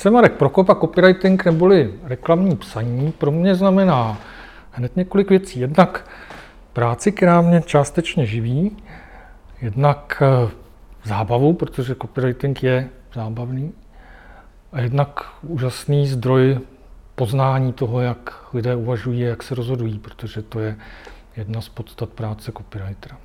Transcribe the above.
jsem Marek Prokop a copywriting neboli reklamní psaní pro mě znamená hned několik věcí. Jednak práci, která mě částečně živí, jednak eh, zábavu, protože copywriting je zábavný, a jednak úžasný zdroj poznání toho, jak lidé uvažují, jak se rozhodují, protože to je jedna z podstat práce copywritera.